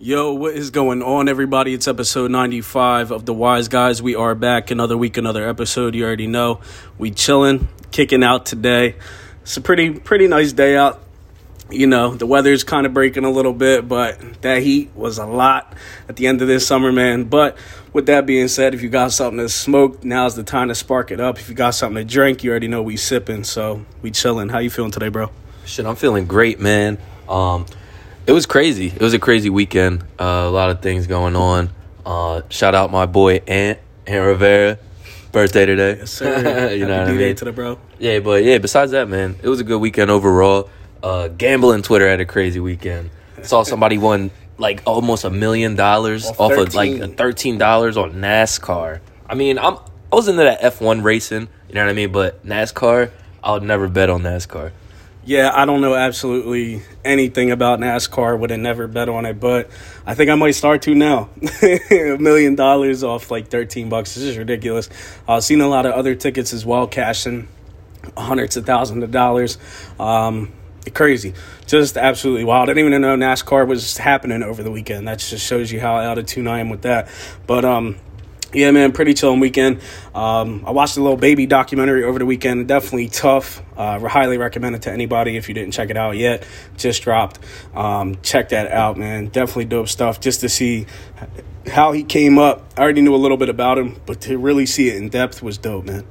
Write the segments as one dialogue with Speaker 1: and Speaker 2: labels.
Speaker 1: Yo, what is going on, everybody? It's episode 95 of The Wise Guys. We are back. Another week, another episode. You already know. We chilling, kicking out today. It's a pretty, pretty nice day out. You know, the weather's kind of breaking a little bit, but that heat was a lot at the end of this summer, man. But with that being said, if you got something to smoke, now's the time to spark it up. If you got something to drink, you already know we sipping. So we chilling. How you feeling today, bro?
Speaker 2: Shit, I'm feeling great, man. Um, it was crazy. It was a crazy weekend. Uh, a lot of things going on. Uh, shout out my boy Ant Ant Rivera, birthday today.
Speaker 1: Yes, sir.
Speaker 2: you know what I mean?
Speaker 1: to the bro.
Speaker 2: Yeah, but yeah. Besides that, man, it was a good weekend overall. Uh, gambling Twitter had a crazy weekend. Saw somebody won like almost a million dollars
Speaker 1: Off
Speaker 2: off of like thirteen dollars on NASCAR. I mean, I'm I was into that F one racing. You know what I mean? But NASCAR, I'll never bet on NASCAR.
Speaker 1: Yeah, I don't know absolutely anything about NASCAR. Would have never bet on it, but I think I might start to now. a million dollars off like thirteen bucks. This is ridiculous. I've seen a lot of other tickets as well, cashing hundreds of thousands of dollars. Um, crazy, just absolutely wild. I didn't even know NASCAR was happening over the weekend. That just shows you how out of tune I am with that. But um, yeah, man, pretty chilling weekend. Um, I watched a Lil Baby documentary over the weekend. Definitely tough. Uh, highly recommend it to anybody if you didn't check it out yet. Just dropped. Um, check that out, man. Definitely dope stuff. Just to see how he came up. I already knew a little bit about him, but to really see it in depth was dope, man.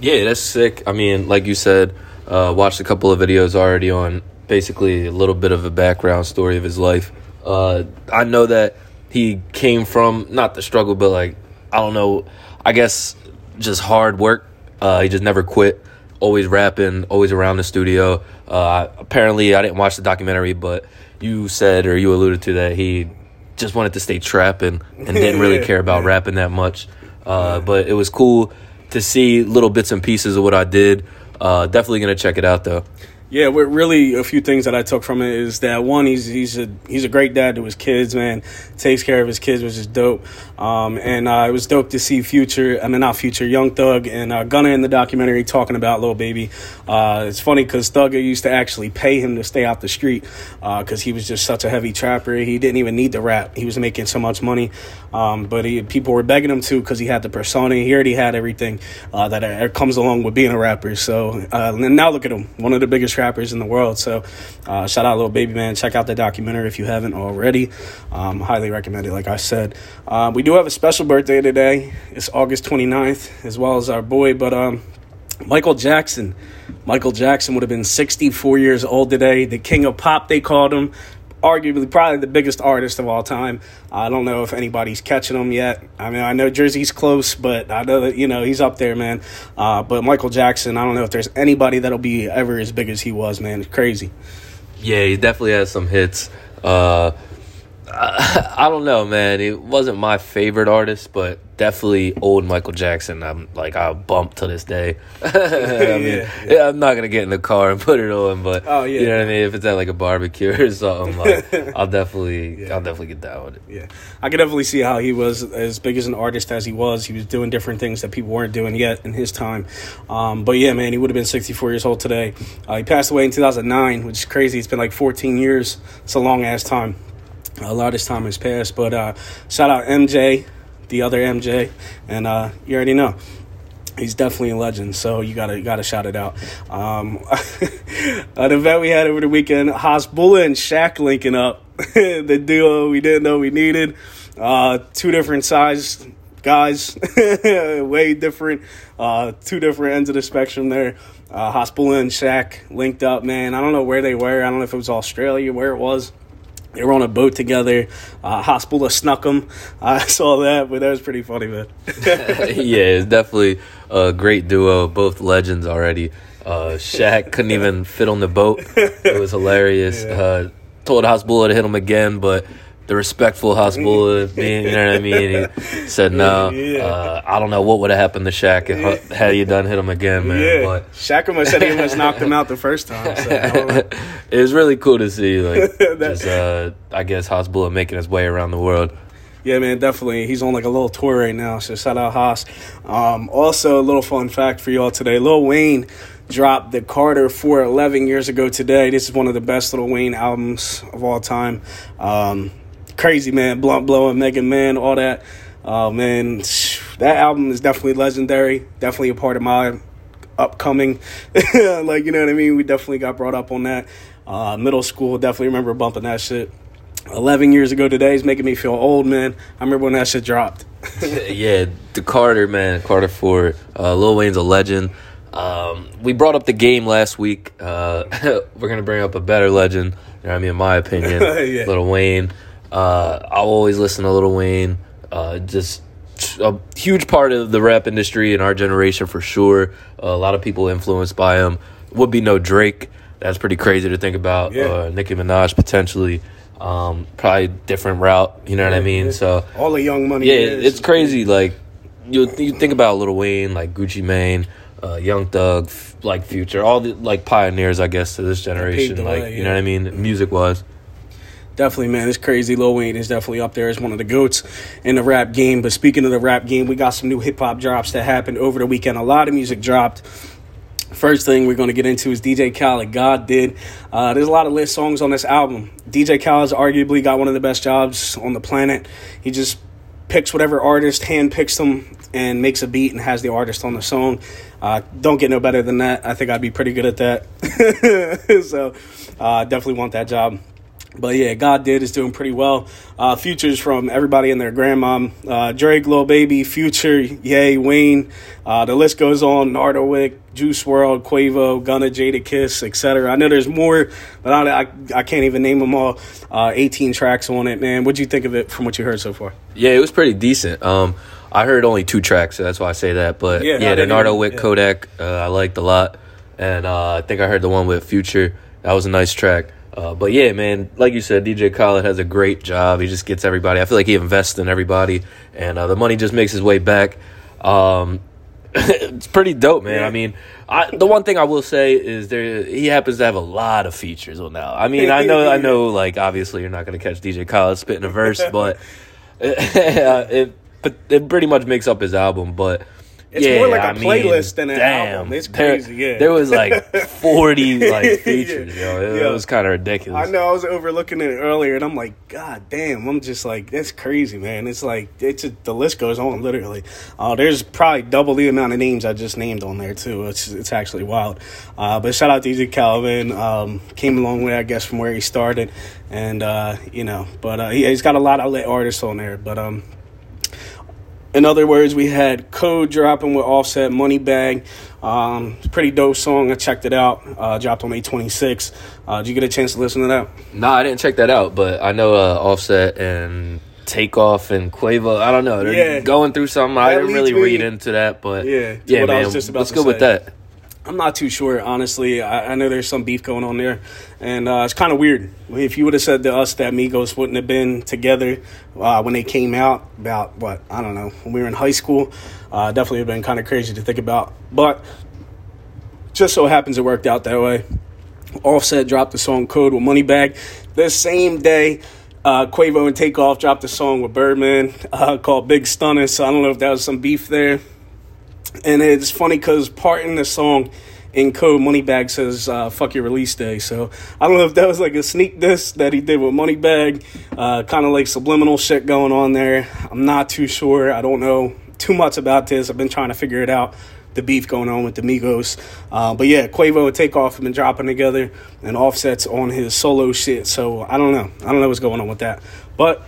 Speaker 2: Yeah, that's sick. I mean, like you said, uh, watched a couple of videos already on basically a little bit of a background story of his life. Uh, I know that he came from not the struggle, but like I don't know, I guess just hard work. Uh, he just never quit. Always rapping, always around the studio. Uh, apparently, I didn't watch the documentary, but you said or you alluded to that he just wanted to stay trapping and didn't really care about rapping that much. Uh, but it was cool to see little bits and pieces of what I did. Uh, definitely gonna check it out though.
Speaker 1: Yeah, really a few things that I took from it is that one, he's he's a he's a great dad to his kids, man. Takes care of his kids, which is dope. Um, and uh, it was dope to see Future, I mean not Future, Young Thug and uh, Gunna in the documentary talking about Lil Baby. Uh, it's funny because Thug used to actually pay him to stay out the street because he was just such a heavy trapper. He didn't even need to rap. He was making so much money, um, but he, people were begging him to because he had the persona. He already had everything uh, that uh, comes along with being a rapper. So uh, now look at him, one of the biggest rappers in the world. So uh, shout out, Lil Baby man. Check out the documentary if you haven't already. Um, highly recommend it. Like I said, uh, we do have a special birthday today. It's August 29th, as well as our boy, but um, Michael Jackson. Michael Jackson would have been 64 years old today. The king of pop, they called him. Arguably, probably the biggest artist of all time. I don't know if anybody's catching him yet. I mean, I know Jersey's close, but I know that, you know, he's up there, man. Uh, but Michael Jackson, I don't know if there's anybody that'll be ever as big as he was, man. It's crazy.
Speaker 2: Yeah, he definitely has some hits. Uh, I, I don't know, man. It wasn't my favorite artist, but definitely old Michael Jackson. I'm like I bump to this day. I mean,
Speaker 1: Yeah.
Speaker 2: yeah, I'm not gonna get in the car and put it on, but
Speaker 1: Oh, yeah.
Speaker 2: you know what I mean. If it's at like a barbecue or something, like, I'll definitely. I'll definitely get down with it.
Speaker 1: Yeah, I could definitely see how he was as big as an artist as he was. He was doing different things that people weren't doing yet in his time. Um, but yeah, man, he would have been 64 years old today. Uh, he passed away in 2009, which is crazy. It's been like 14 years. It's a long ass time. A lot of time has passed. But uh, shout out MJ, the other MJ, and uh, you already know. He's definitely a legend, so you gotta you gotta shout it out. Um, an event we had over the weekend: Hasbulla and Shaq linking up, the duo we didn't know we needed. Uh, two different size guys, way different. Uh, two different ends of the spectrum there. Uh, Hasbulla and Shaq linked up, man. I don't know where they were. I don't know if it was Australia, where it was. They were on a boat together. Uh, Hasbulla snuck them. I saw that, but that was pretty funny, man.
Speaker 2: yeah, it's definitely a great duo. Both legends already. Uh, Shaq couldn't even fit on the boat. It was hilarious. Uh, told Hasbulla to hit him again, but the respectful Hasbulla, being, you know what I mean, he said no.
Speaker 1: Yeah.
Speaker 2: Uh, I don't know what would have happened to Shaq if had you done hit him again, man.
Speaker 1: yeah,
Speaker 2: But
Speaker 1: Shaq must said he must knocked him out the first time. So I don't know.
Speaker 2: it was really cool to see, like, just uh, I guess Hasbulla making his way around the world.
Speaker 1: Yeah, man, definitely. He's on like a little tour right now, so shout out Haas. Um, also, a little fun fact for y'all today: Lil Wayne dropped the Carter 4 11 years ago today. This is one of the best Lil Wayne albums of all time. Um, crazy man, blunt blowing, Megaman, all that. Oh man, that album is definitely legendary. Definitely a part of my upcoming. like you know what I mean. We definitely got brought up on that. Uh, middle school, definitely remember bumping that shit. 11 years ago today is making me feel old, man. I remember when that shit dropped.
Speaker 2: yeah, the Carter, man. Carter 4. Uh, Lil Wayne's a legend. Um, we brought up the game last week. Uh, we're going to bring up a better legend. You know I mean, in my opinion, yeah. Lil Wayne. Uh, I'll always listen to Lil Wayne. Uh, just a huge part of the rap industry in our generation for sure. a lot of people influenced by him. Would be no Drake. That's pretty crazy to think about. Yeah. Uh, Nicki Minaj potentially. Um, probably different route. You know yeah, what I mean? Yeah. So
Speaker 1: all the Young Money.
Speaker 2: Yeah, it's crazy. Like you, you think about Lil Wayne, like Gucci Mane, uh, Young Thug, like Future, all the like pioneers, I guess, to this generation. Like way, you know what I mean? Music wise.
Speaker 1: Definitely, man. It's crazy. Lil Wayne is definitely up there as one of the goats in the rap game. But speaking of the rap game, we got some new hip hop drops that happened over the weekend. A lot of music dropped. First thing we're going to get into is DJ Khaled. God did. Uh, there's a lot of lit songs on this album. DJ Khaled's arguably got one of the best jobs on the planet. He just picks whatever artist, hand picks them, and makes a beat and has the artist on the song. Uh, don't get no better than that. I think I'd be pretty good at that. so uh, definitely want that job. But yeah, God did is doing pretty well. Uh, futures from everybody and their grandma. Uh, Drake, Lil Baby, Future, Yay, Wayne. Uh, the list goes on. Nardo Wick, Juice WRLD, Quavo, Gunna, Jadakiss, etc. I know there's more, but I, I, I can't even name them all. Uh, 18 tracks on it, man. What'd you think of it from what you heard so far?
Speaker 2: Yeah, it was pretty decent. Um, I heard only two tracks, so that's why I say that. But yeah, yeah the Nardo Wick, yeah. Kodak, uh, I liked a lot. And uh, I think I heard the one with Future. That was a nice track. Uh, but yeah, man, like you said, DJ Khaled has a great job. He just gets everybody. I feel like he invests in everybody, and uh, the money just makes his way back. Um, it's pretty dope, man. Yeah. I mean, I, the one thing I will say is there he happens to have a lot of features on now. I mean, I know, I know, like obviously you're not going to catch DJ Khaled spitting a verse, but it, it, it pretty much makes up his album. But
Speaker 1: it's yeah, more like a I playlist mean, than an damn, album. It's crazy.
Speaker 2: There,
Speaker 1: yeah,
Speaker 2: there was like forty like features. yeah. Yo, it, yeah. was kind of ridiculous.
Speaker 1: I know. I was overlooking it earlier, and I'm like, God damn! I'm just like, that's crazy, man. It's like it's a, the list goes on literally. Uh, there's probably double the amount of names I just named on there too. It's it's actually wild. Uh, but shout out to DJ Khaled. Um, came a long way, I guess, from where he started, and uh, you know, but uh, he, has got a lot of lit artists on there. But um, in other words, we had Code dropping with Offset, Moneybagg. Um, pretty dope song. I checked it out. Uh, dropped on May 26th. Uh, did you get a chance to listen to that?
Speaker 2: No, I didn't check that out, but I know uh, Offset and Takeoff and Quavo. I don't know. They're yeah. going through something. That I didn't really me, read into that, but yeah, yeah, man. let's go say. with that.
Speaker 1: I'm not too sure, honestly. I, I, know there's some beef going on there, and uh, it's kind of weird. If you would have said to us that Migos wouldn't have been together uh, when they came out, about what I don't know, when we were in high school, uh, definitely have been kind of crazy to think about. But just so happens it worked out that way. Offset dropped the song "Code" with Moneybagg the same day. Uh, Quavo and Takeoff dropped a song with Birdman uh, called "Big Stunna." So I don't know if that was some beef there and it's funny because part in the song in code Moneybagg says uh, "fuck your release day." So I don't know if that was like a sneak diss that he did with Moneybagg, uh, kind of like subliminal shit going on there. I'm not too sure. I don't know too much about this. I've been trying to figure it out. The beef going on with the Migos, uh, but yeah, Quavo and Takeoff have been dropping together, and Offset's on his solo shit. So I don't know. I don't know what's going on with that. But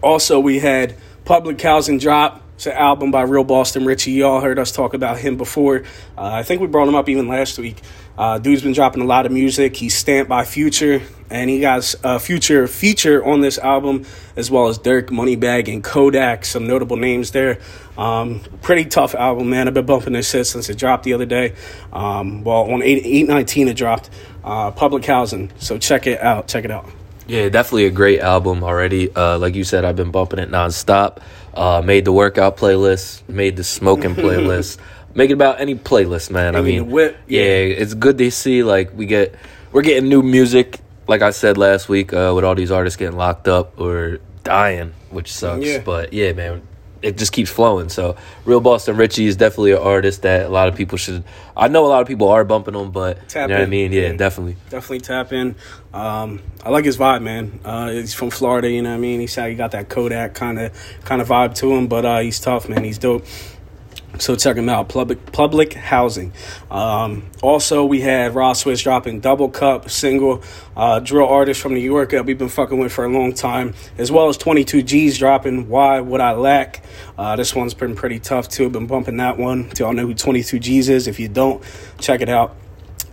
Speaker 1: also we had Public Housing drop it's an album by Real Boston Richey. Y'all heard us talk about him before. Uh, I think we brought him up even last week. Uh, dude's been dropping a lot of music. He's stamped by Future, and he got a Future feature on this album, as well as Dirk, Moneybagg, and Kodak. Some notable names there. Um, pretty tough album, man. I've been bumping this shit since it dropped the other day. Um, well, on 8, 819 it dropped. Uh, Public Housing. So check it out. Check it out.
Speaker 2: Yeah, definitely a great album already. Uh, like you said, I've been bumping it nonstop. Uh, made the workout playlist, made the smoking playlist. Make it about any playlist, man. I mean, whip, yeah. yeah, it's good to see. Like we get, we're getting new music. Like I said last week, uh, with all these artists getting locked up or dying, which sucks. Yeah. But yeah, man, it just keeps flowing. So, Real Boston Richey is definitely an artist that a lot of people should. I know a lot of people are bumping him, but
Speaker 1: Tap
Speaker 2: you know what I mean? Yeah,
Speaker 1: Yeah.
Speaker 2: definitely.
Speaker 1: Definitely tap in. Um, I like his vibe, man. Uh, he's from Florida, you know what I mean. He's he got that Kodak kind of kind of vibe to him, but uh, he's tough, man. He's dope. So check him out. Public Public Housing. Um, also, we had Rah Swish dropping Double Cup single. Uh, drill artist from New York that we've been fucking with for a long time, as well as 22Gz dropping Why Would I Lack. Uh, this one's been pretty tough too. Been bumping that one. Do y'all know who 22Gz is? If you don't, check it out.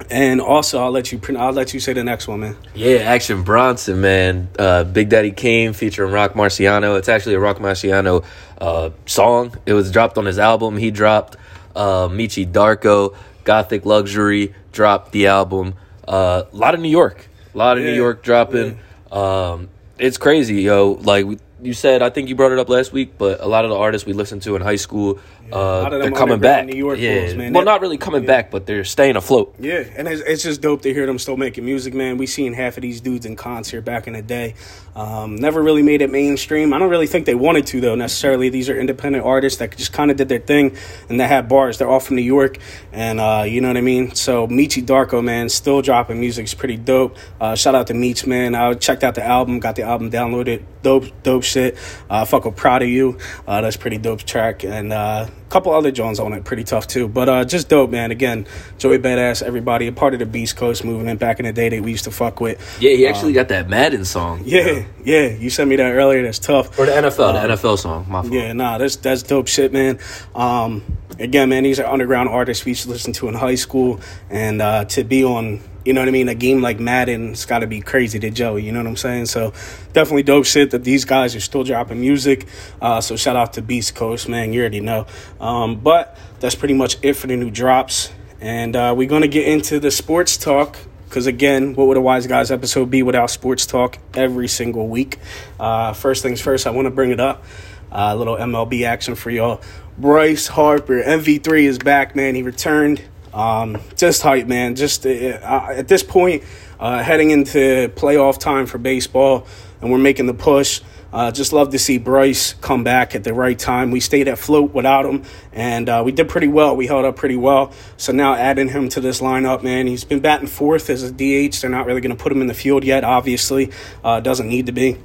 Speaker 1: And also, I'll let you print. I'll let you say the next one, man.
Speaker 2: Yeah, Action Bronson, man. Uh, Big Daddy Kane featuring Roc Marciano. It's actually a Roc Marciano uh, song. It was dropped on his album. He dropped uh, Meechy Darko, Gothic Luxury, dropped the album. Uh, a lot of New York. A lot of New York dropping. Um, it's crazy, yo. Like you said, I think you brought it up last week, but a lot of the artists we listened to in high school,
Speaker 1: yeah, uh,
Speaker 2: they're coming back.
Speaker 1: New York
Speaker 2: yeah.
Speaker 1: man.
Speaker 2: Well,
Speaker 1: That-
Speaker 2: not really coming back, but they're staying afloat.
Speaker 1: Yeah, and it's, it's just dope to hear them still making music, man. We seen half of these dudes in concert back in the day. Um, never really made it mainstream. I don't really think they wanted to though necessarily. These are independent artists that just kind of did their thing and they had bars. They're all from New York, and uh, you know what I mean. So Meechy Darko, man, still dropping music. It's pretty dope. Uh, shout out to Meech, man. I checked out the album, got the album downloaded. Dope, dope shit. Uh, fuck with Proud of You. Uh, that's pretty dope track, and uh, a couple other Jones on it, pretty tough too. But uh, just dope, man. Again, Joey Badass, everybody, a part of the Beast Coast movement back in the day that we used to fuck with.
Speaker 2: Yeah, he actually got that Madden song.
Speaker 1: Yeah, yeah. You sent me that earlier. That's tough.
Speaker 2: Or the NFL, the NFL song. My fault.
Speaker 1: Yeah, nah, that's that's dope shit, man. Um, again, man, these are underground artists we used to listen to in high school, and uh, to be on, you know what I mean, a game like Madden, it's got to be crazy to Joey. You know what I'm saying? So definitely dope shit that these guys are still dropping music. Uh, so shout out to Beast Coast, man. You already know. Um, but that's pretty much it for the new drops, and uh, we're gonna get into the sports talk. Because again, what would a wise guys episode be without sports talk every single week? Uh, first things first, I want to bring it up. Uh, a little MLB action for y'all. Bryce Harper, MV3 is back, man. He returned. Um, just hype, man. Just uh, at this point, uh, heading into playoff time for baseball, and we're making the push. Uh, just love to see Bryce come back at the right time. We stayed afloat without him, and uh, we did pretty well. We held up pretty well. So now adding him to this lineup, man, he's been batting fourth as a DH. They're not really going to put him in the field yet. Obviously, uh, doesn't need to be.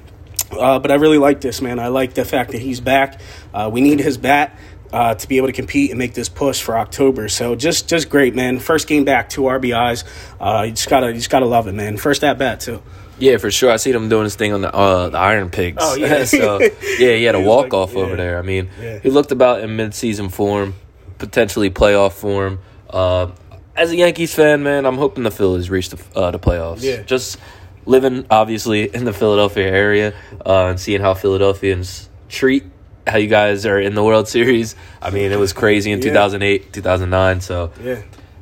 Speaker 1: Uh, but I really like this, man. I like the fact that he's back. Uh, we need his bat uh, to be able to compete and make this push for October. So just just great, man. First game back, two RBIs. Uh, you just gotta you just gotta love it, man. First at bat too.
Speaker 2: Yeah, for sure. I see him doing his thing on the uh, the Iron Pigs.
Speaker 1: Oh, yeah.
Speaker 2: so yeah, he had a walk
Speaker 1: like-
Speaker 2: off
Speaker 1: yeah.
Speaker 2: over there. I mean,
Speaker 1: Yeah.
Speaker 2: he looked about in mid season form, potentially playoff form. Uh, as a Yankees fan, man, I'm hoping the Phillies reach the uh, the playoffs.
Speaker 1: Yeah.
Speaker 2: Just living obviously in the Philadelphia area uh, and seeing how Philadelphians treat how you guys are in the World Series. I mean, it was crazy in
Speaker 1: Yeah.
Speaker 2: 2008, 2009. So
Speaker 1: Yeah.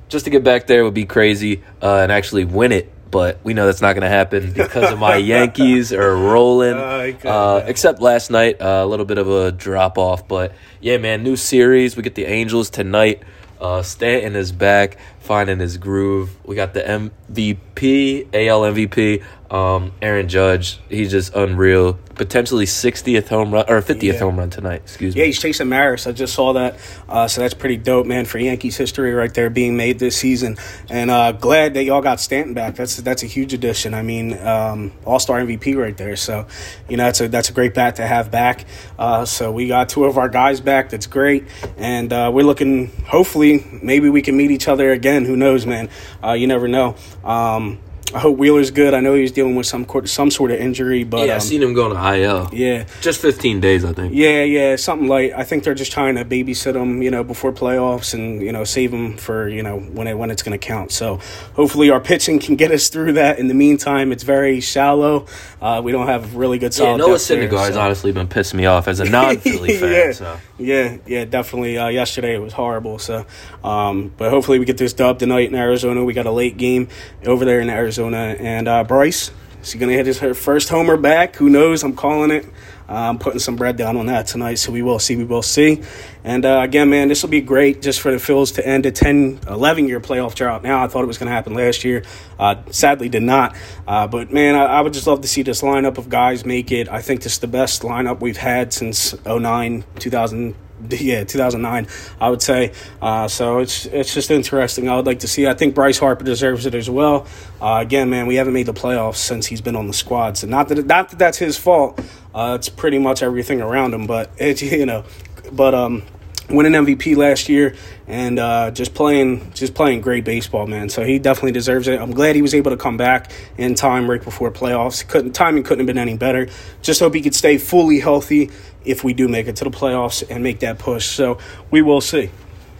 Speaker 2: just to get back there would be crazy uh, and actually win it. But we know that's not going to happen because of my Yankees are rolling.
Speaker 1: Uh,
Speaker 2: Uh, except last night, uh, a little bit of a drop off. But yeah, man, new series. We get the Angels tonight. Uh, Stanton is back, finding his groove. We got the MVP, AL MVP, um, Aaron Judge. He's just unreal. Potentially 60th home run or 50th
Speaker 1: Yeah.
Speaker 2: home run tonight. Excuse me.
Speaker 1: Yeah, he's chasing Maris. I just saw that. Uh, so that's pretty dope, man, for Yankees history right there being made this season. And uh, glad that y'all got Stanton back. That's that's a huge addition. I mean, um, All Star MVP right there. So, you know, that's a that's a great bat to have back. Uh, so we got two of our guys back. That's great. And uh, we're looking. Hopefully, maybe we can meet each other again. Who knows, man? Uh, you never know. Um, I hope Wheeler's good. I know he was dealing with some court, some sort of injury, but
Speaker 2: Yeah, I
Speaker 1: um,
Speaker 2: seen him going to IL.
Speaker 1: yeah.
Speaker 2: Just 15 days, I think.
Speaker 1: Yeah, yeah, something like I think they're just trying to babysit him, you know, before playoffs and you know save him for you know when it when it's going to count. So hopefully our pitching can get us through that. In the meantime, it's very shallow. Uh, we don't have really good
Speaker 2: Yeah,
Speaker 1: solid.
Speaker 2: Noah
Speaker 1: depth there,
Speaker 2: Syndergaard has
Speaker 1: so-
Speaker 2: honestly been pissing me off as a non-Philly fan.
Speaker 1: yeah,
Speaker 2: So
Speaker 1: yeah, yeah, definitely. Uh, yesterday it was horrible. So, um, but hopefully we get this dub tonight in Arizona. We got a late game over there in Arizona, and uh, Bryce, Is he going to hit his first homer back? Who knows? I'm calling it. I'm putting some bread down on that tonight, so we will see. We will see. And uh, again, man, this will be great just for the Phils to end a 10, 11 year playoff drought. Now, I thought it was going to happen last year. Uh, sadly, did not. Uh, but man, I, I, would just love to see this lineup of guys make it. I think this is the best lineup we've had since 09, 2000 yeah, 2009, I would say. Uh, so it's it's just interesting. I would like to see. I think Bryce Harper deserves it as well. Uh, again, man, we haven't made the playoffs since he's been on the squad. So not that not that that's his fault. Uh, it's pretty much everything around him. But it you know, but um, winning MVP last year and uh, just playing just playing great baseball, man. So he definitely deserves it. I'm glad he was able to come back in time right before playoffs. Couldn't timing couldn't have been any better. Just hope he could stay fully healthy if we do make it to the playoffs and make that push. So we will see.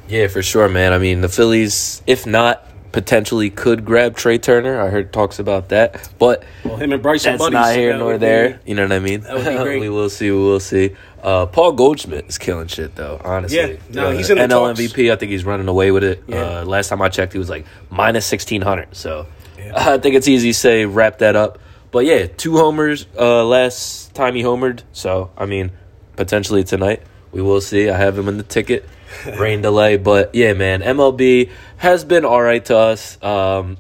Speaker 2: Yeah, for sure, man. I mean, the Phillies, if not potentially could grab Trea Turner. I heard talks about that, but
Speaker 1: well, him and Bryce
Speaker 2: that's not here nor there. You know what I mean? we will see. We will see. Uh, Paul Goldschmidt is killing shit though. Honestly,
Speaker 1: yeah. No,
Speaker 2: uh,
Speaker 1: he's in the
Speaker 2: NL
Speaker 1: talks.
Speaker 2: MVP. I think he's running away with it. Yeah. Uh, last time I checked, he was like minus sixteen hundred. So yeah. I think it's easy to say wrap that up. But yeah, two homers uh, last time he homered. So I mean, potentially tonight we will see. I have him in the ticket. Rain delay, but yeah, man, MLB has been all right to us. Um,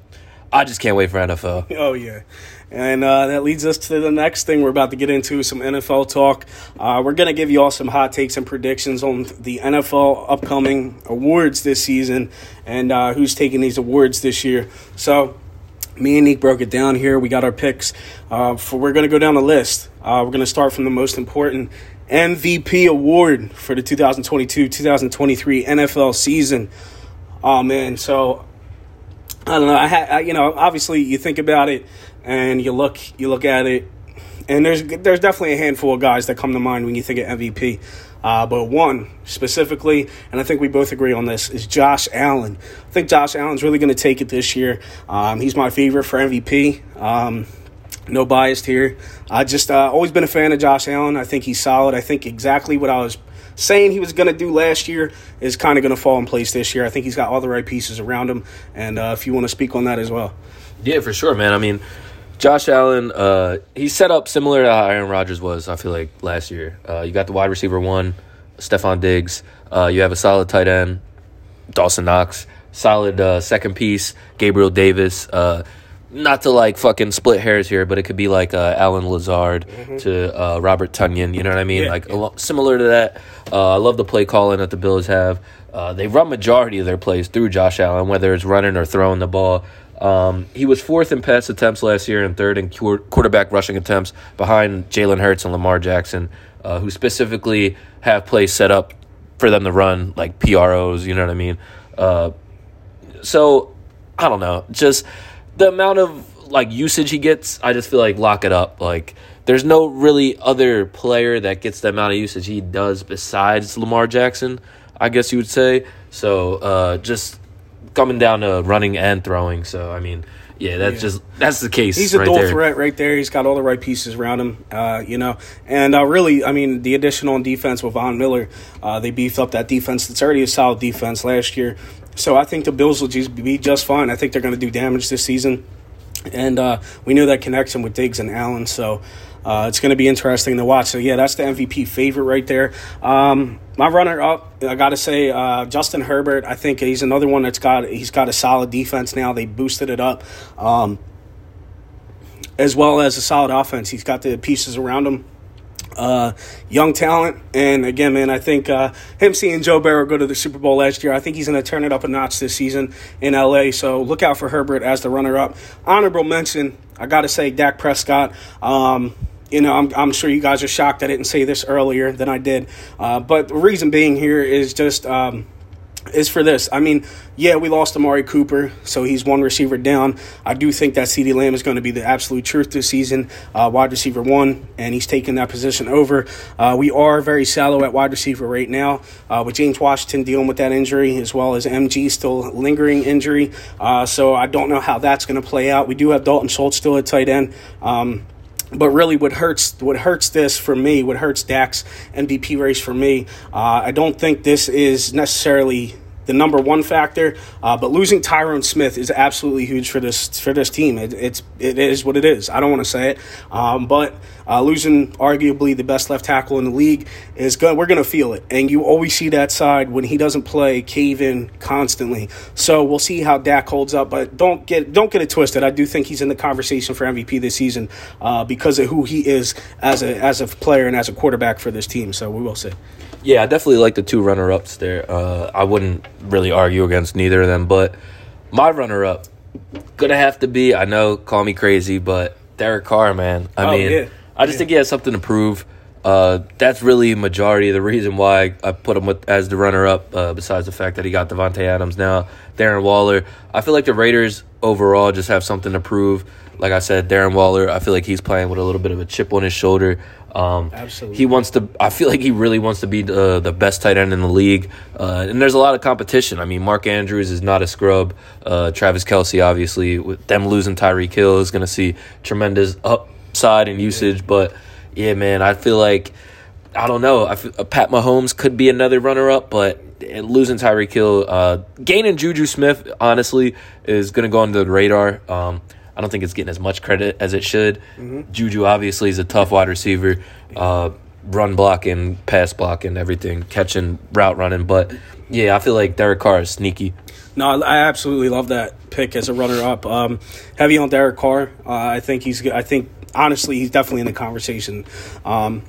Speaker 2: I just can't wait for NFL.
Speaker 1: Oh yeah. And uh, that leads us to the next thing we're about to get into some NFL talk. Uh, we're going to give you all some hot takes and predictions on the NFL upcoming awards this season and uh, who's taking these awards this year. So, me and Nick broke it down here. We got our picks. Uh, for we're going to go down the list. Uh, we're going to start from the most important MVP award for the 2022-2023 NFL season. Oh man, so I don't know. I, ha- I, you know, obviously you think about it and you look you look at it, and there's there's definitely a handful of guys that come to mind when you think of MVP. Uh, but one specifically, and I think we both agree on this, is Josh Allen. I think Josh Allen's really going to take it this year. Um, he's my favorite for MVP. Um, no bias here. I just uh, always been a fan of Josh Allen. I think he's solid. I think exactly what I was saying he was going to do last year is kind of going to fall in place this year. I think he's got all the right pieces around him. And uh, if you want to speak on that as well.
Speaker 2: Yeah, for sure, man. I mean, Josh Allen, uh, he's set up similar to how Aaron Rodgers was, I feel like, last year. Uh, you got the wide receiver one, Stefon Diggs. Uh, you have a solid tight end, Dawson Knox. Solid uh, second piece, Gabriel Davis. Uh, not to like fucking split hairs here, but it could be like uh, Allen Lazard mm-hmm. to uh, Robert Tonyan. You know what I mean? Yeah, like yeah. similar to that. Uh, I love the play calling that the Bills have. Uh, they run majority of their plays through Josh Allen, whether it's running or throwing the ball. Um, he was fourth in pass attempts last year and third in quarterback rushing attempts behind Jalen Hurts and Lamar Jackson, uh, who specifically have plays set up for them to run like PROs. You know what I mean? Uh, so I don't know, just the amount of like usage he gets, I just feel like lock it up. Like there's no really other player that gets the amount of usage he does besides Lamar Jackson, I guess you would say. So uh, just coming down to running and throwing. So I mean, yeah, that's yeah. just that's the case.
Speaker 1: He's a
Speaker 2: right
Speaker 1: dual
Speaker 2: there.
Speaker 1: threat right there. He's got all the right pieces around him, uh, you know. And uh, really, I mean, the additional on defense with Von Miller, uh, they beefed up that defense. It's already a solid defense last year. So I think the Bills will just be just fine. I think they're going to do damage this season, and uh, we know that connection with Diggs and Allen. So uh, it's going to be interesting to watch. So yeah, that's the MVP favorite right there. Um, my runner up, I got to say, uh, Justin Herbert. I think he's another one that's got he's got a solid defense now. They boosted it up, um, as well as a solid offense. He's got the pieces around him uh, young talent. And again, man, I think uh, him seeing Joe Burrow go to the Super Bowl last year, I think he's going to turn it up a notch this season in LA. So look out for Herbert as the runner up. Honorable mention, I got to say, Dak Prescott. Um, you know, I'm, I'm sure you guys are shocked I didn't say this earlier than I did. Uh, but the reason being here is just. Um, is for this. I mean, yeah, we lost Amari Cooper, so he's one receiver down. I do think that CeeDee Lamb is going to be the absolute truth this season, uh, wide receiver one, and he's taking that position over. Uh, we are very shallow at wide receiver right now, uh, with James Washington dealing with that injury, as well as MG still lingering injury. Uh, so I don't know how that's going to play out. We do have Dalton Schultz still at tight end. Um, but really, what hurts what hurts this for me, what hurts Dak's MVP race for me, uh, I don't think this is necessarily the number one factor. Uh, but losing Tyron Smith is absolutely huge for this for this team. It, it's it is what it is. I don't want to say it, um, but uh, losing arguably the best left tackle in the league is good. We're going to feel it, and you always see that side when he doesn't play cave in constantly. So we'll see how Dak holds up, but don't get don't get it twisted. I do think he's in the conversation for MVP this season uh, because of who he is as a as a player and as a quarterback for this team. So we will see.
Speaker 2: Yeah, I definitely like the two runner ups there. Uh, I wouldn't really argue against neither of them, but my runner up gonna have to be. I know, call me crazy, but Derek Carr, man. I
Speaker 1: Oh,
Speaker 2: mean,
Speaker 1: yeah.
Speaker 2: I just
Speaker 1: Yeah.
Speaker 2: think he has something to prove. Uh, that's really majority of the reason why I put him with, as the runner up. Uh, besides the fact that he got Davante Adams now, Darren Waller. I feel like the Raiders overall just have something to prove. Like I said, Darren Waller. I feel like he's playing with a little bit of a chip on his shoulder. Um,
Speaker 1: Absolutely.
Speaker 2: He wants to. I feel like he really wants to be the the best tight end in the league. Uh, and there's a lot of competition. I mean, Mark Andrews is not a scrub. Uh, Travis Kelce, obviously, with them losing Tyreek Hill, is going to see tremendous upside in usage. But yeah, man, I feel like I don't know. I feel, uh, Pat Mahomes could be another runner up, but uh, losing Tyreek Hill, uh, gaining Juju Smith, honestly, is going to go under the radar. Um, I don't think it's getting as much credit as it should. Juju obviously is a tough wide receiver, uh, run blocking, pass blocking, everything, catching, route running. But yeah, I feel like Derek Carr is sneaky.
Speaker 1: No, I absolutely love that pick as a runner up. Um, heavy on Derek Carr. Uh, I think he's. I think honestly, he's definitely in the conversation. Um,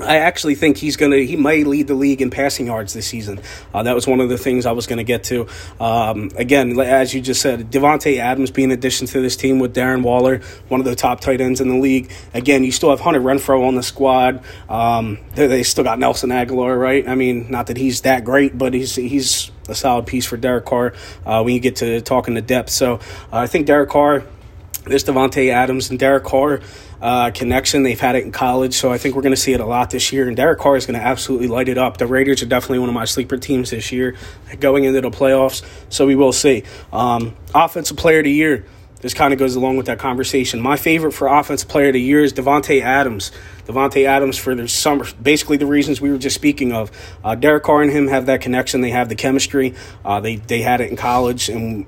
Speaker 1: I actually think he's gonna. He might lead the league in passing yards this season. Uh, that was one of the things I was gonna get to. Um, again, as you just said, Davante Adams being addition to this team with Darren Waller, one of the top tight ends in the league. Again, you still have Hunter Renfrow on the squad. Um, they, they still got Nelson Agholor, right? I mean, not that he's that great, but he's he's a solid piece for Derek Carr uh, when you get to talking the depth. So uh, I think Derek Carr this Davante Adams and Derek Carr uh, connection. They've had it in college, so I think we're going to see it a lot this year. And Derek Carr is going to absolutely light it up. The Raiders are definitely one of my sleeper teams this year, going into the playoffs. So we will see. Um, offensive Player of the Year. This kind of goes along with that conversation. My favorite for offensive player of the year is Davante Adams. Davante Adams for the summer, basically the reasons we were just speaking of. Uh, Derek Carr and him have that connection. They have the chemistry. Uh, they they had it in college, and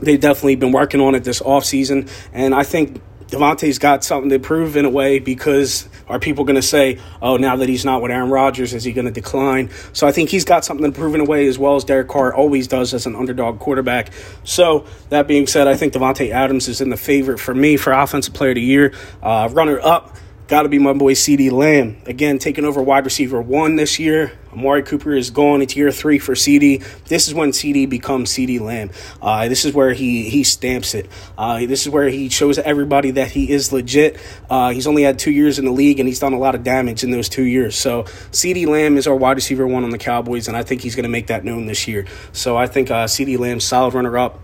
Speaker 1: they've definitely been working on it this offseason. And I think Davante's got something to prove in a way because are people going to say, oh, now that he's not with Aaron Rodgers, is he going to decline? So I think he's got something to prove in a way as well as Derek Carr always does as an underdog quarterback. So that being said, I think Davante Adams is in the favorite for me for Offensive Player of the Year. Uh, runner up. Got to be my boy CeeDee Lamb. Again, taking over wide receiver one this year. Amari Cooper is gone. It's year three for CeeDee. This is when CeeDee becomes CeeDee Lamb. Uh, this is where he he stamps it. Uh, this is where he shows everybody that he is legit. Uh, he's only had two years in the league, and he's done a lot of damage in those two years. So CeeDee Lamb is our wide receiver one on the Cowboys, and I think he's going to make that known this year. So I think uh, CeeDee Lamb, solid runner up.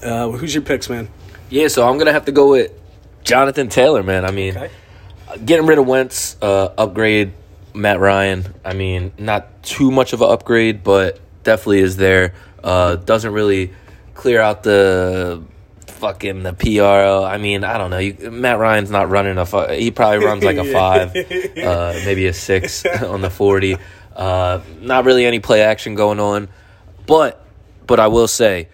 Speaker 1: Uh, who's your picks, man?
Speaker 2: Yeah, so I'm gonna have to go with Jonathan Taylor, man. I mean,
Speaker 1: Okay.
Speaker 2: Getting rid of Wentz, uh, upgrade Matt Ryan. I mean, not too much of an upgrade, but definitely is there. Uh, doesn't really clear out the fucking the PRO. I mean, I don't know. You, Matt Ryan's not running a. Fu- he probably runs like a five, uh, maybe a six on the forty. Uh, not really any play action going on, but but I will say.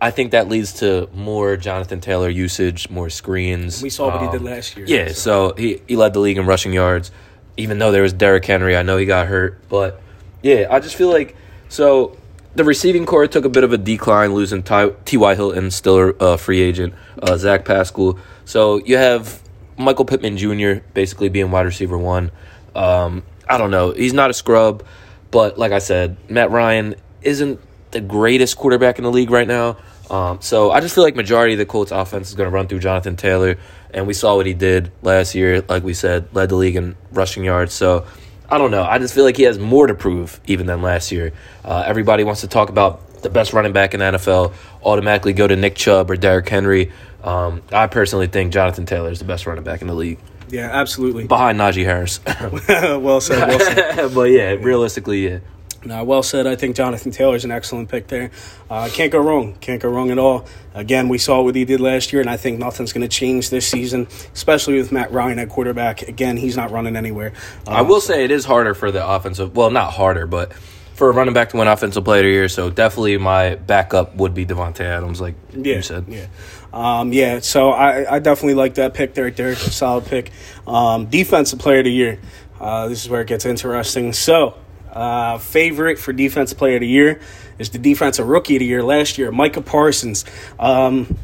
Speaker 2: I think that leads to more Jonathan Taylor usage, more screens.
Speaker 1: We saw what he
Speaker 2: Um,
Speaker 1: did last year.
Speaker 2: yeah, so he, he led the league in rushing yards, even though there was Derrick Henry. I know he got hurt, but yeah, I just feel like so the receiving corps took a bit of a decline, losing Ty, T.Y. Hilton, still a free agent, uh, Zach Pascal. So you have Michael Pittman Jr. basically being wide receiver one. Um, I don't know. He's not a scrub, but like I said, Matt Ryan isn't the greatest quarterback in the league right now. Um, so I just feel like majority of the Colts offense is going to run through Jonathan Taylor, and we saw what he did last year. Like we said, led the league in rushing yards. So I don't know. I just feel like he has more to prove even than last year. Uh, everybody wants to talk about the best running back in the NFL. Automatically go to Nick Chubb or Derrick Henry. Um, I personally think Jonathan Taylor is the best running back in the league,
Speaker 1: yeah, absolutely.
Speaker 2: behind Najee Harris.
Speaker 1: well said. Well said.
Speaker 2: but yeah, realistically, yeah.
Speaker 1: No, well said. I think Jonathan Taylor's an excellent pick there. Uh, can't go wrong. Can't go wrong at all. Again, we saw what he did last year, and I think nothing's going to change this season, especially with Matt Ryan at quarterback. Again, he's not running anywhere.
Speaker 2: I
Speaker 1: Um,
Speaker 2: will say it is harder for the offensive. Well, not harder, but for a running back to win offensive player of the year. So definitely my backup would be Davante Adams, like
Speaker 1: yeah,
Speaker 2: you said.
Speaker 1: Yeah. Um, yeah, so I, I definitely like that pick there, Derek. Solid pick. Um, defensive player of the year. Uh, this is where it gets interesting. So, uh, favorite for defensive player of the year is the defensive rookie of the year last year, Micah Parsons. Um,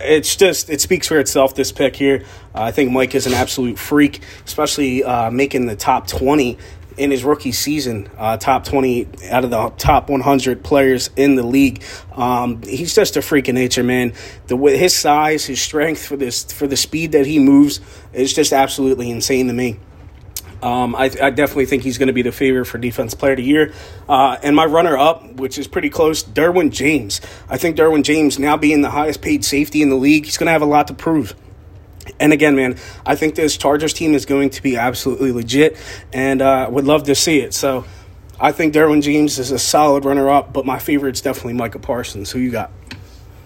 Speaker 1: it's just it speaks for itself. This pick here, uh, I think Mike is an absolute freak, especially uh, making the top twenty in his rookie season, uh, top 20 out of the top 100 players in the league. Um, he's just a freak of nature, man. The his size, his strength for this for the speed that he moves is just absolutely insane to me. Um, I, I, definitely think he's going to be the favorite for Defense Player of the Year. Uh, and my runner up, which is pretty close, Derwin James. I think Derwin James, now being the highest paid safety in the league, he's going to have a lot to prove. And again, man, I think this Chargers team is going to be absolutely legit and uh, would love to see it. So I think Derwin James is a solid runner up, but my favorite is definitely Micah Parsons. Who you got?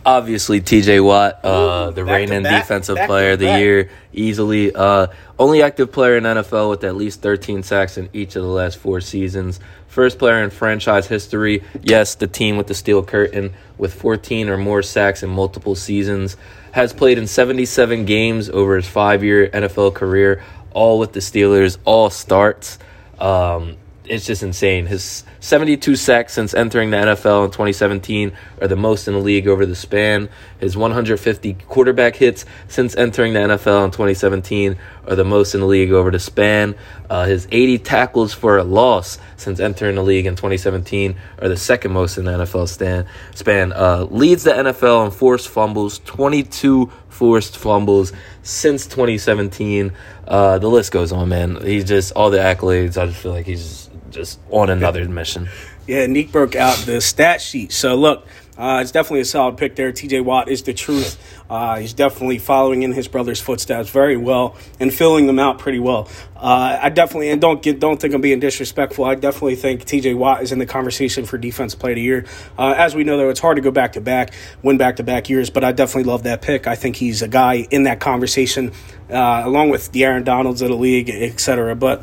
Speaker 2: Obviously TJ Watt, uh, the reigning defensive player of the back. year, easily. Uh, only active player in NFL with at least 13 sacks in each of the last four seasons. First player in franchise history. Yes, the team with the steel curtain with 14 or more sacks in multiple seasons. Has played in 77 games over his five year NFL career, all with the Steelers, all starts. Um, it's just insane. His 72 sacks since entering the NFL in 2017 are the most in the league over the span. His 150 quarterback hits since entering the NFL in 2017 are the most in the league over the span. Uh, his 80 tackles for a loss since entering the league in 2017 are the second most in the NFL stand, span. Uh, leads the NFL in forced fumbles, 22 forced fumbles since 2017. Uh, the list goes on, man. He's just all the accolades. I just feel like he's just on another mission.
Speaker 1: Yeah, Nick broke out the stat sheet. So look, uh, it's definitely a solid pick there. TJ Watt is the truth. Uh, he's definitely following in his brother's footsteps very well and filling them out pretty well. Uh, I definitely and don't get don't think I'm being disrespectful. I definitely think TJ Watt is in the conversation for defense player of the year. Uh, as we know, though, it's hard to go back to back, win back to back years. But I definitely love that pick. I think he's a guy in that conversation, uh, along with the Aaron Donalds of the league, etc. But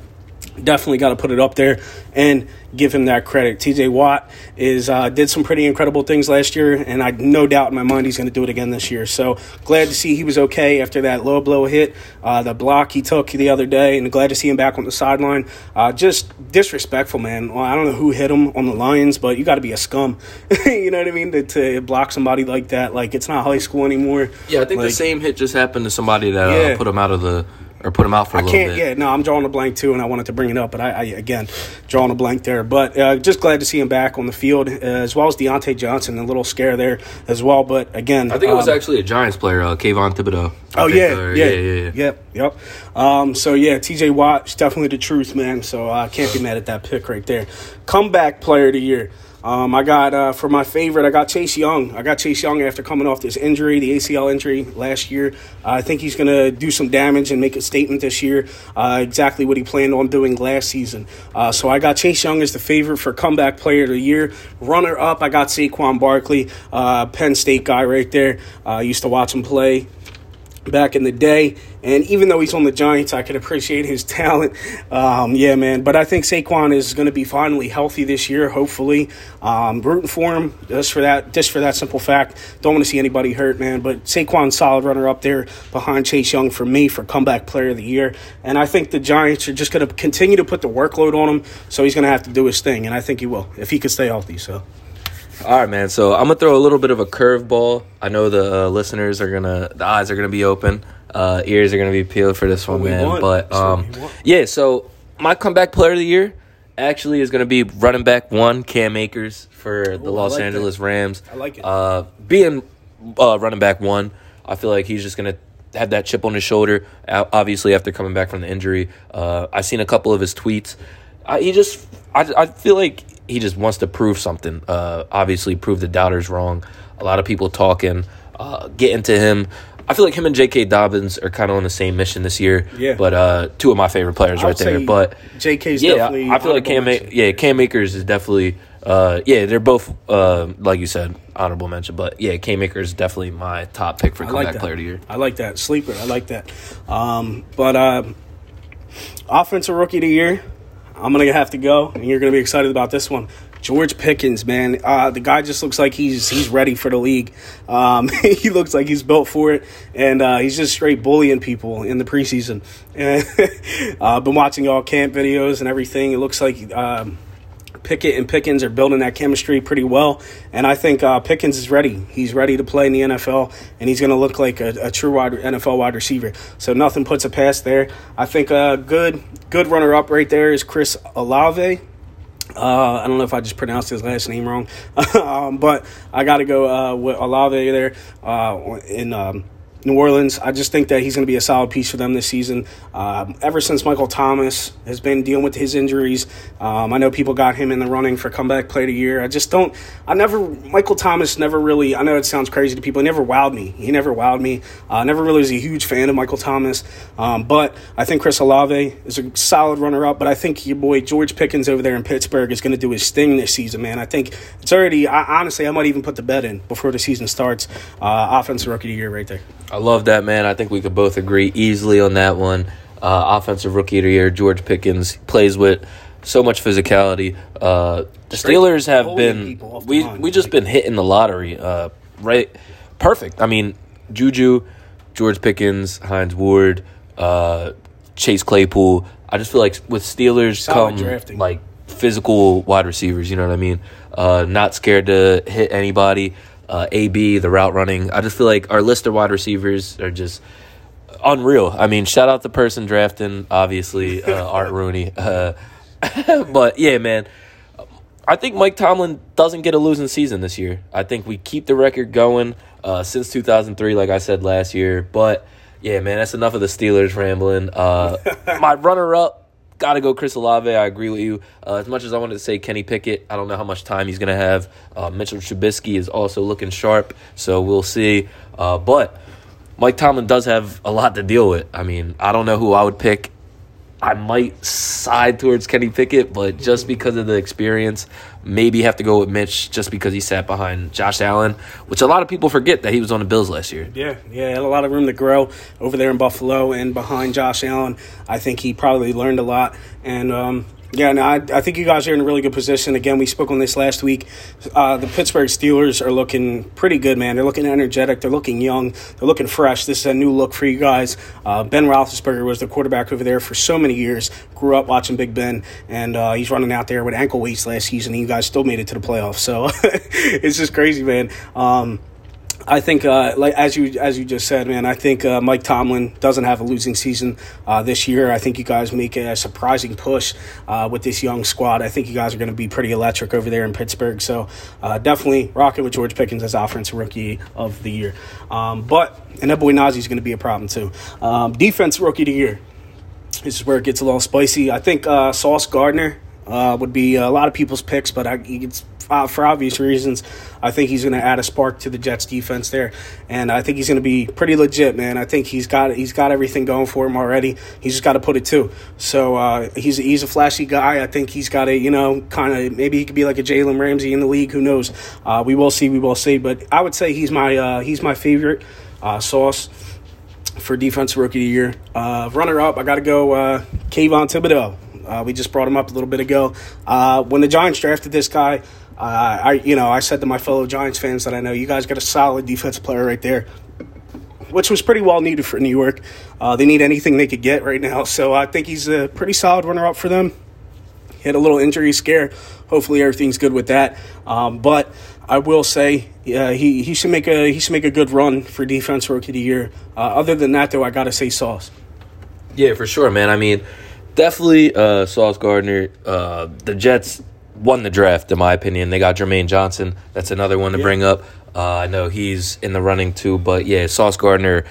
Speaker 1: definitely got to put it up there and give him that credit. TJ Watt is uh, did some pretty incredible things last year, and I no doubt in my mind he's going to do it again this year. So glad to see he was okay after that low blow hit, uh, the block he took the other day, and glad to see him back on the sideline. Uh, just disrespectful, man. Well, I don't know who hit him on the Lions, but you got to be a scum. you know what I mean? To, to, block somebody like that, like it's not high school anymore.
Speaker 2: Yeah, I think like, the same hit just happened to somebody that uh, yeah. put him out of the or put him out for a I little can't,
Speaker 1: bit. Yeah, no, I'm drawing a blank too, and I wanted to bring it up, but I, I again drawing a blank there. But uh, just glad to see him back on the field, uh, as well as Diontae Johnson, a little scare there as well. But again,
Speaker 2: I think um, it was um, actually a Giants player, uh, Kayvon Thibodeaux.
Speaker 1: oh yeah, yeah, yeah, yeah, yeah, yep, yep. Um, so yeah, T.J. Watt definitely the truth, man. So I can't be mad at that pick right there. Comeback player of the year. Um, I got uh, for my favorite, I got Chase Young. I got Chase Young after coming off this injury, the ACL injury last year. Uh, I think he's going to do some damage and make a statement this year, uh, exactly what he planned on doing last season. Uh, so I got Chase Young as the favorite for comeback player of the year. Runner up, I got Saquon Barkley, uh, Penn State guy right there. I uh, used to watch him play back in the day. And even though he's on the Giants, I can appreciate his talent. Um, yeah, man. But I think Saquon is going to be finally healthy this year, hopefully. Um, rooting for him just for that, just for that simple fact. Don't want to see anybody hurt, man. But Saquon, solid runner up there behind Chase Young for me for comeback player of the year. And I think the Giants are just going to continue to put the workload on him. So he's going to have to do his thing, and I think he will if he can stay healthy. So.
Speaker 2: All right, man. So I'm gonna throw a little bit of a curveball. I know the uh, listeners are gonna, the eyes are gonna be open, uh, ears are gonna be peeled for this one, man. But um, yeah. So my comeback player of the year actually is gonna be running back one, Cam Akers for the Ooh, Los like Angeles that. Rams.
Speaker 1: I like it.
Speaker 2: Uh, being uh, running back one, I feel like he's just gonna have that chip on his shoulder. Obviously, after coming back from the injury, uh, I've seen a couple of his tweets. he just, I, I feel like he just wants to prove something. Uh, obviously, prove the doubters wrong. A lot of people talking, uh, getting to him. I feel like him and J.K. Dobbins are kind of on the same mission this year.
Speaker 1: Yeah.
Speaker 2: But uh, two of my favorite players right there. But
Speaker 1: J.K.'s
Speaker 2: yeah,
Speaker 1: definitely.
Speaker 2: I feel like Cam. Ma- yeah, Cam Akers is definitely. Uh, yeah, they're both uh, like you said, honorable mention. But yeah, Cam Akers is definitely my top pick for comeback like player of the year.
Speaker 1: I like that sleeper. I like that. Um, but uh, offensive rookie of the year. I'm gonna have to go, and you're gonna be excited about this one. George Pickens, man, uh, the guy just looks like he's he's ready for the league. Um, he looks like he's built for it, and uh, he's just straight bullying people in the preseason. I've uh, been watching all camp videos and everything. It looks like. Um, Pickett and Pickens are building that chemistry pretty well, and I think uh, Pickens is ready. He's ready to play in the NFL, and he's going to look like a, a, true wide, NFL wide receiver. So nothing puts a pass there. I think a good good runner up right there is Chris Olave. Uh, I don't know if I just pronounced his last name wrong, um, but I got to go uh, with Olave there uh, in um, New Orleans. I just think that he's going to be a solid piece for them this season. Um, ever since Michael Thomas has been dealing with his injuries, um, I know people got him in the running for comeback play of the year. I just don't. I never. Michael Thomas never really. I know it sounds crazy to people. He never wowed me. He never wowed me. I uh, never really was a huge fan of Michael Thomas. Um, but I think Chris Olave is a solid runner up. But I think your boy George Pickens over there in Pittsburgh is going to do his thing this season, man. I think it's already. I, honestly, I might even put the bet in before the season starts. Uh, offensive rookie of the year right there.
Speaker 2: I love that, man. I think we could both agree easily on that one. Uh, offensive rookie of the year, George Pickens plays with so much physicality. Uh, the Steelers have been we we just been hitting the lottery, uh, right? Perfect. I mean, Juju, George Pickens, Hines Ward, uh, Chase Claypool. I just feel like with Steelers Solid come drafting. like physical wide receivers. You know what I mean? Uh, not scared to hit anybody uh, AB, the route running. I just feel like our list of wide receivers are just unreal. I mean, shout out the person drafting, obviously, uh, Art Rooney. Uh, but yeah, man, I think Mike Tomlin doesn't get a losing season this year. I think we keep the record going uh, since 2003, like I said last year. But yeah, man, that's enough of the Steelers rambling. Uh, my runner up Got to go Chris Olave. I agree with you. Uh, as much as I wanted to say Kenny Pickett, I don't know how much time he's going to have. Uh, Mitchell Trubisky is also looking sharp, so we'll see. Uh, but Mike Tomlin does have a lot to deal with. I mean, I don't know who I would pick I might side towards Kenny Pickett, but just because of the experience, maybe have to go with Mitch just because he sat behind Josh Allen, which a lot of people forget that he was on the Bills last year.
Speaker 1: Yeah, yeah, had a lot of room to grow over there in Buffalo and behind Josh Allen. I think he probably learned a lot, and um, yeah, no, I, I think you guys are in a really good position. Again, we spoke on this last week. Uh, the Pittsburgh Steelers are looking pretty good, man. They're looking energetic. They're looking young. They're looking fresh. This is a new look for you guys. Uh, ben Roethlisberger was the quarterback over there for so many years. Grew up watching Big Ben, and uh, he's running out there with ankle weights last season. And you guys still made it to the playoffs. So it's just crazy, man. Um, I think, uh, like as you as you just said, man, I think uh, Mike Tomlin doesn't have a losing season uh, this year. I think you guys make a surprising push uh, with this young squad. I think you guys are going to be pretty electric over there in Pittsburgh. So uh, definitely rocking with George Pickens as offensive rookie of the year. Um, but and that boy Najee is going to be a problem too. Um, defense rookie of the year. This is where it gets a little spicy. I think uh, Sauce Gardner would be a lot of people's picks, but I, it's uh, for obvious reasons. I think he's going to add a spark to the Jets defense there, and I think he's going to be pretty legit, man. I think he's got he's got everything going for him already. He's just got to put it to. So uh, he's he's a flashy guy. I think he's got a you know kind of maybe he could be like a Jalen Ramsey in the league. Who knows? Uh, we will see. We will see. But I would say he's my uh, he's my favorite uh, sauce for defensive rookie of the year. Uh, runner up, I got to go uh, Kayvon Thibodeaux. Uh, we just brought him up a little bit ago. Uh, when the Giants drafted this guy, uh, I, you know, I said to my fellow Giants fans that I know you guys got a solid defensive player right there, which was pretty well needed for New York. Uh, they need anything they could get right now, so I think he's a pretty solid runner up for them. He had a little injury scare. Hopefully, everything's good with that. Um, but I will say, he, he should make a he should make a good run for defense rookie of the year. Uh, other than that, though, I gotta say Sauce.
Speaker 2: Yeah, for sure, man. I mean, definitely uh, Sauce Gardner. Uh, the Jets won the draft, in my opinion. They got Jermaine Johnson. That's another one to yeah. bring up. Uh, I know he's in the running too, but yeah, Sauce Gardner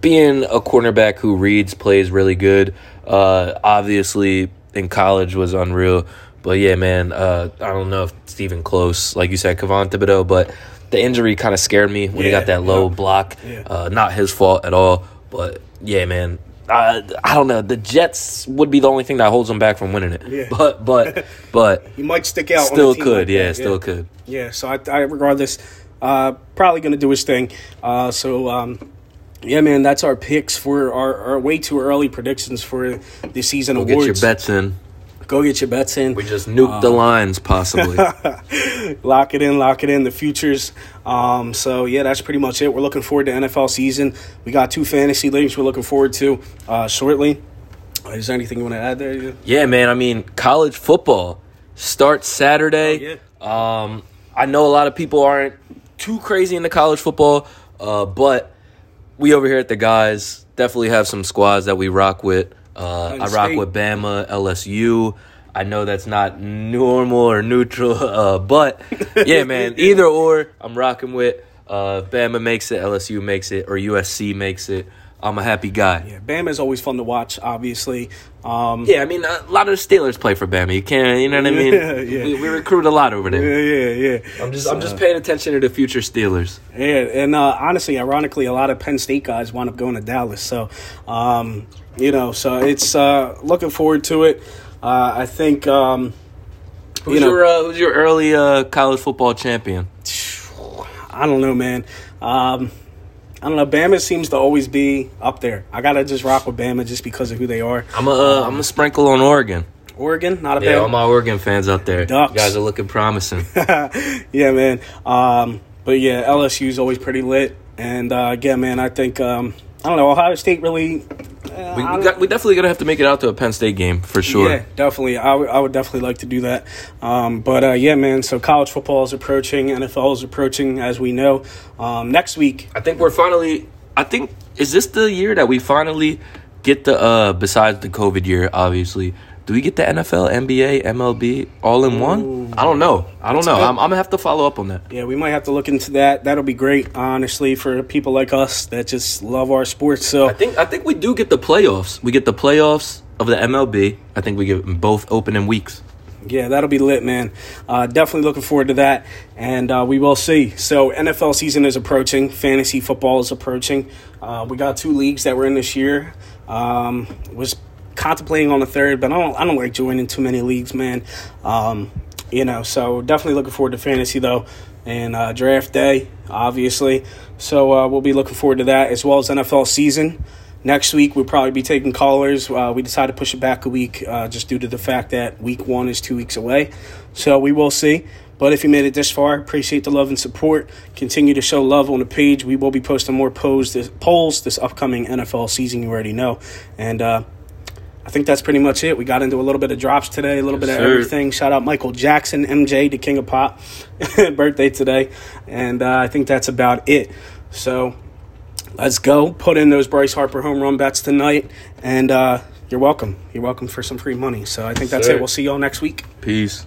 Speaker 2: being a cornerback who reads plays really good. Uh, obviously, in college was unreal. But yeah, man, uh, I don't know if it's even close, like you said, Kayvon Thibodeaux, but the injury kind of scared me when yeah, he got that low yeah. block. Yeah. Uh, not his fault at all. But yeah, man, uh, I don't know. The Jets would be the only thing that holds them back from winning it. Yeah. But but but
Speaker 1: he might stick out.
Speaker 2: Still could, like yeah, that. still could.
Speaker 1: Yeah. So I, I regard this uh, probably going to do his thing. Uh, so um, yeah, man, that's our picks for our, our way too early predictions for the season
Speaker 2: we'll
Speaker 1: awards.
Speaker 2: Get your bets in.
Speaker 1: Go get your bets in.
Speaker 2: We just nuked the lines, possibly.
Speaker 1: lock it in, lock it in. The futures. Um, so yeah, that's pretty much it. We're looking forward to NFL season. We got two fantasy leagues we're looking forward to uh, shortly. Is there anything you want to add there?
Speaker 2: yeah, man. I mean, college football starts Saturday.
Speaker 1: Oh, yeah.
Speaker 2: Um, I know a lot of people aren't too crazy into college football, uh, but we over here at the Guyz definitely have some squads that we rock with. Uh, I rock with Bama, LSU. I know that's not normal or neutral, uh, but yeah, man. Either or, I'm rocking with. Uh, Bama makes it, LSU makes it, or USC makes it. I'm a happy guy.
Speaker 1: Yeah, Bama is always fun to watch. Obviously, um,
Speaker 2: Yeah, I mean, a lot of the Steelers play for Bama. You can't, you know what I mean?
Speaker 1: Yeah, yeah.
Speaker 2: We, we recruit a lot over there.
Speaker 1: yeah, yeah, yeah.
Speaker 2: I'm just, I'm just paying attention to the future Steelers.
Speaker 1: Yeah, and uh, honestly, ironically, a lot of Penn State guys wind up going to Dallas. So, um, you know, so it's uh, looking forward to it. Uh, I think, um,
Speaker 2: Who's
Speaker 1: you know,
Speaker 2: your, uh, who's your early uh, college football champion?
Speaker 1: I don't know, man. Um, I don't know. Bama seems to always be up there. I gotta just rock with Bama just because of who they are.
Speaker 2: I'm a, uh, I'm a sprinkle on Oregon.
Speaker 1: Oregon, not a
Speaker 2: Yeah,
Speaker 1: bad.
Speaker 2: all my Oregon fans out there.
Speaker 1: Ducks.
Speaker 2: You guys are looking promising.
Speaker 1: yeah, man. Um, but yeah, LSU is always pretty lit. And uh, yeah, man, I think um, I don't know. Ohio State really. Uh,
Speaker 2: we, we, got, we definitely gonna have to make it out to a Penn State game for sure.
Speaker 1: Yeah, definitely. I would- would definitely like to do that. Um, but uh, yeah, man. So college football is approaching. NFL is approaching, as we know. Um, next week,
Speaker 2: I think we're finally. I think is this the year that we finally get the uh besides the COVID year, obviously. Do we get the NFL, NBA, MLB all in one? I don't know. I don't know. I'm, I'm gonna have to follow up on that.
Speaker 1: yeah, we might have to look into that. That'll be great, honestly, for people like us that just love our sports. So
Speaker 2: I think I think we do get the playoffs. We get the playoffs of the MLB. I think we get both opening weeks.
Speaker 1: Yeah, that'll be lit, man. Uh, definitely looking forward to that, and uh, we will see. So, NFL season is approaching. Fantasy football is approaching. Uh, we got two leagues that we're in this year. Um, was contemplating on the third, but I don't. I don't like joining too many leagues, man. Um, you know, so definitely looking forward to fantasy though, and uh, draft day, obviously. So uh, we'll be looking forward to that as well as NFL season. Next week we'll probably be taking callers. Uh, we decided to push it back a week uh, just due to the fact that week one is two weeks away. So we will see. But if you made it this far, appreciate the love and support. Continue to show love on the page. We will be posting more polls this, polls this upcoming NFL season. You already know, and uh, I think that's pretty much it. We got into a little bit of drops today, a little
Speaker 2: Yes,
Speaker 1: bit of
Speaker 2: sir.
Speaker 1: everything. Shout out Michael Jackson, MJ, the King of Pop, birthday today, and uh, I think that's about it. So let's go. Put in those Bryce Harper home run bets tonight, and uh, you're welcome. You're welcome for some free money. So I think that's
Speaker 2: Sir.
Speaker 1: it. We'll see y'all next week.
Speaker 2: Peace.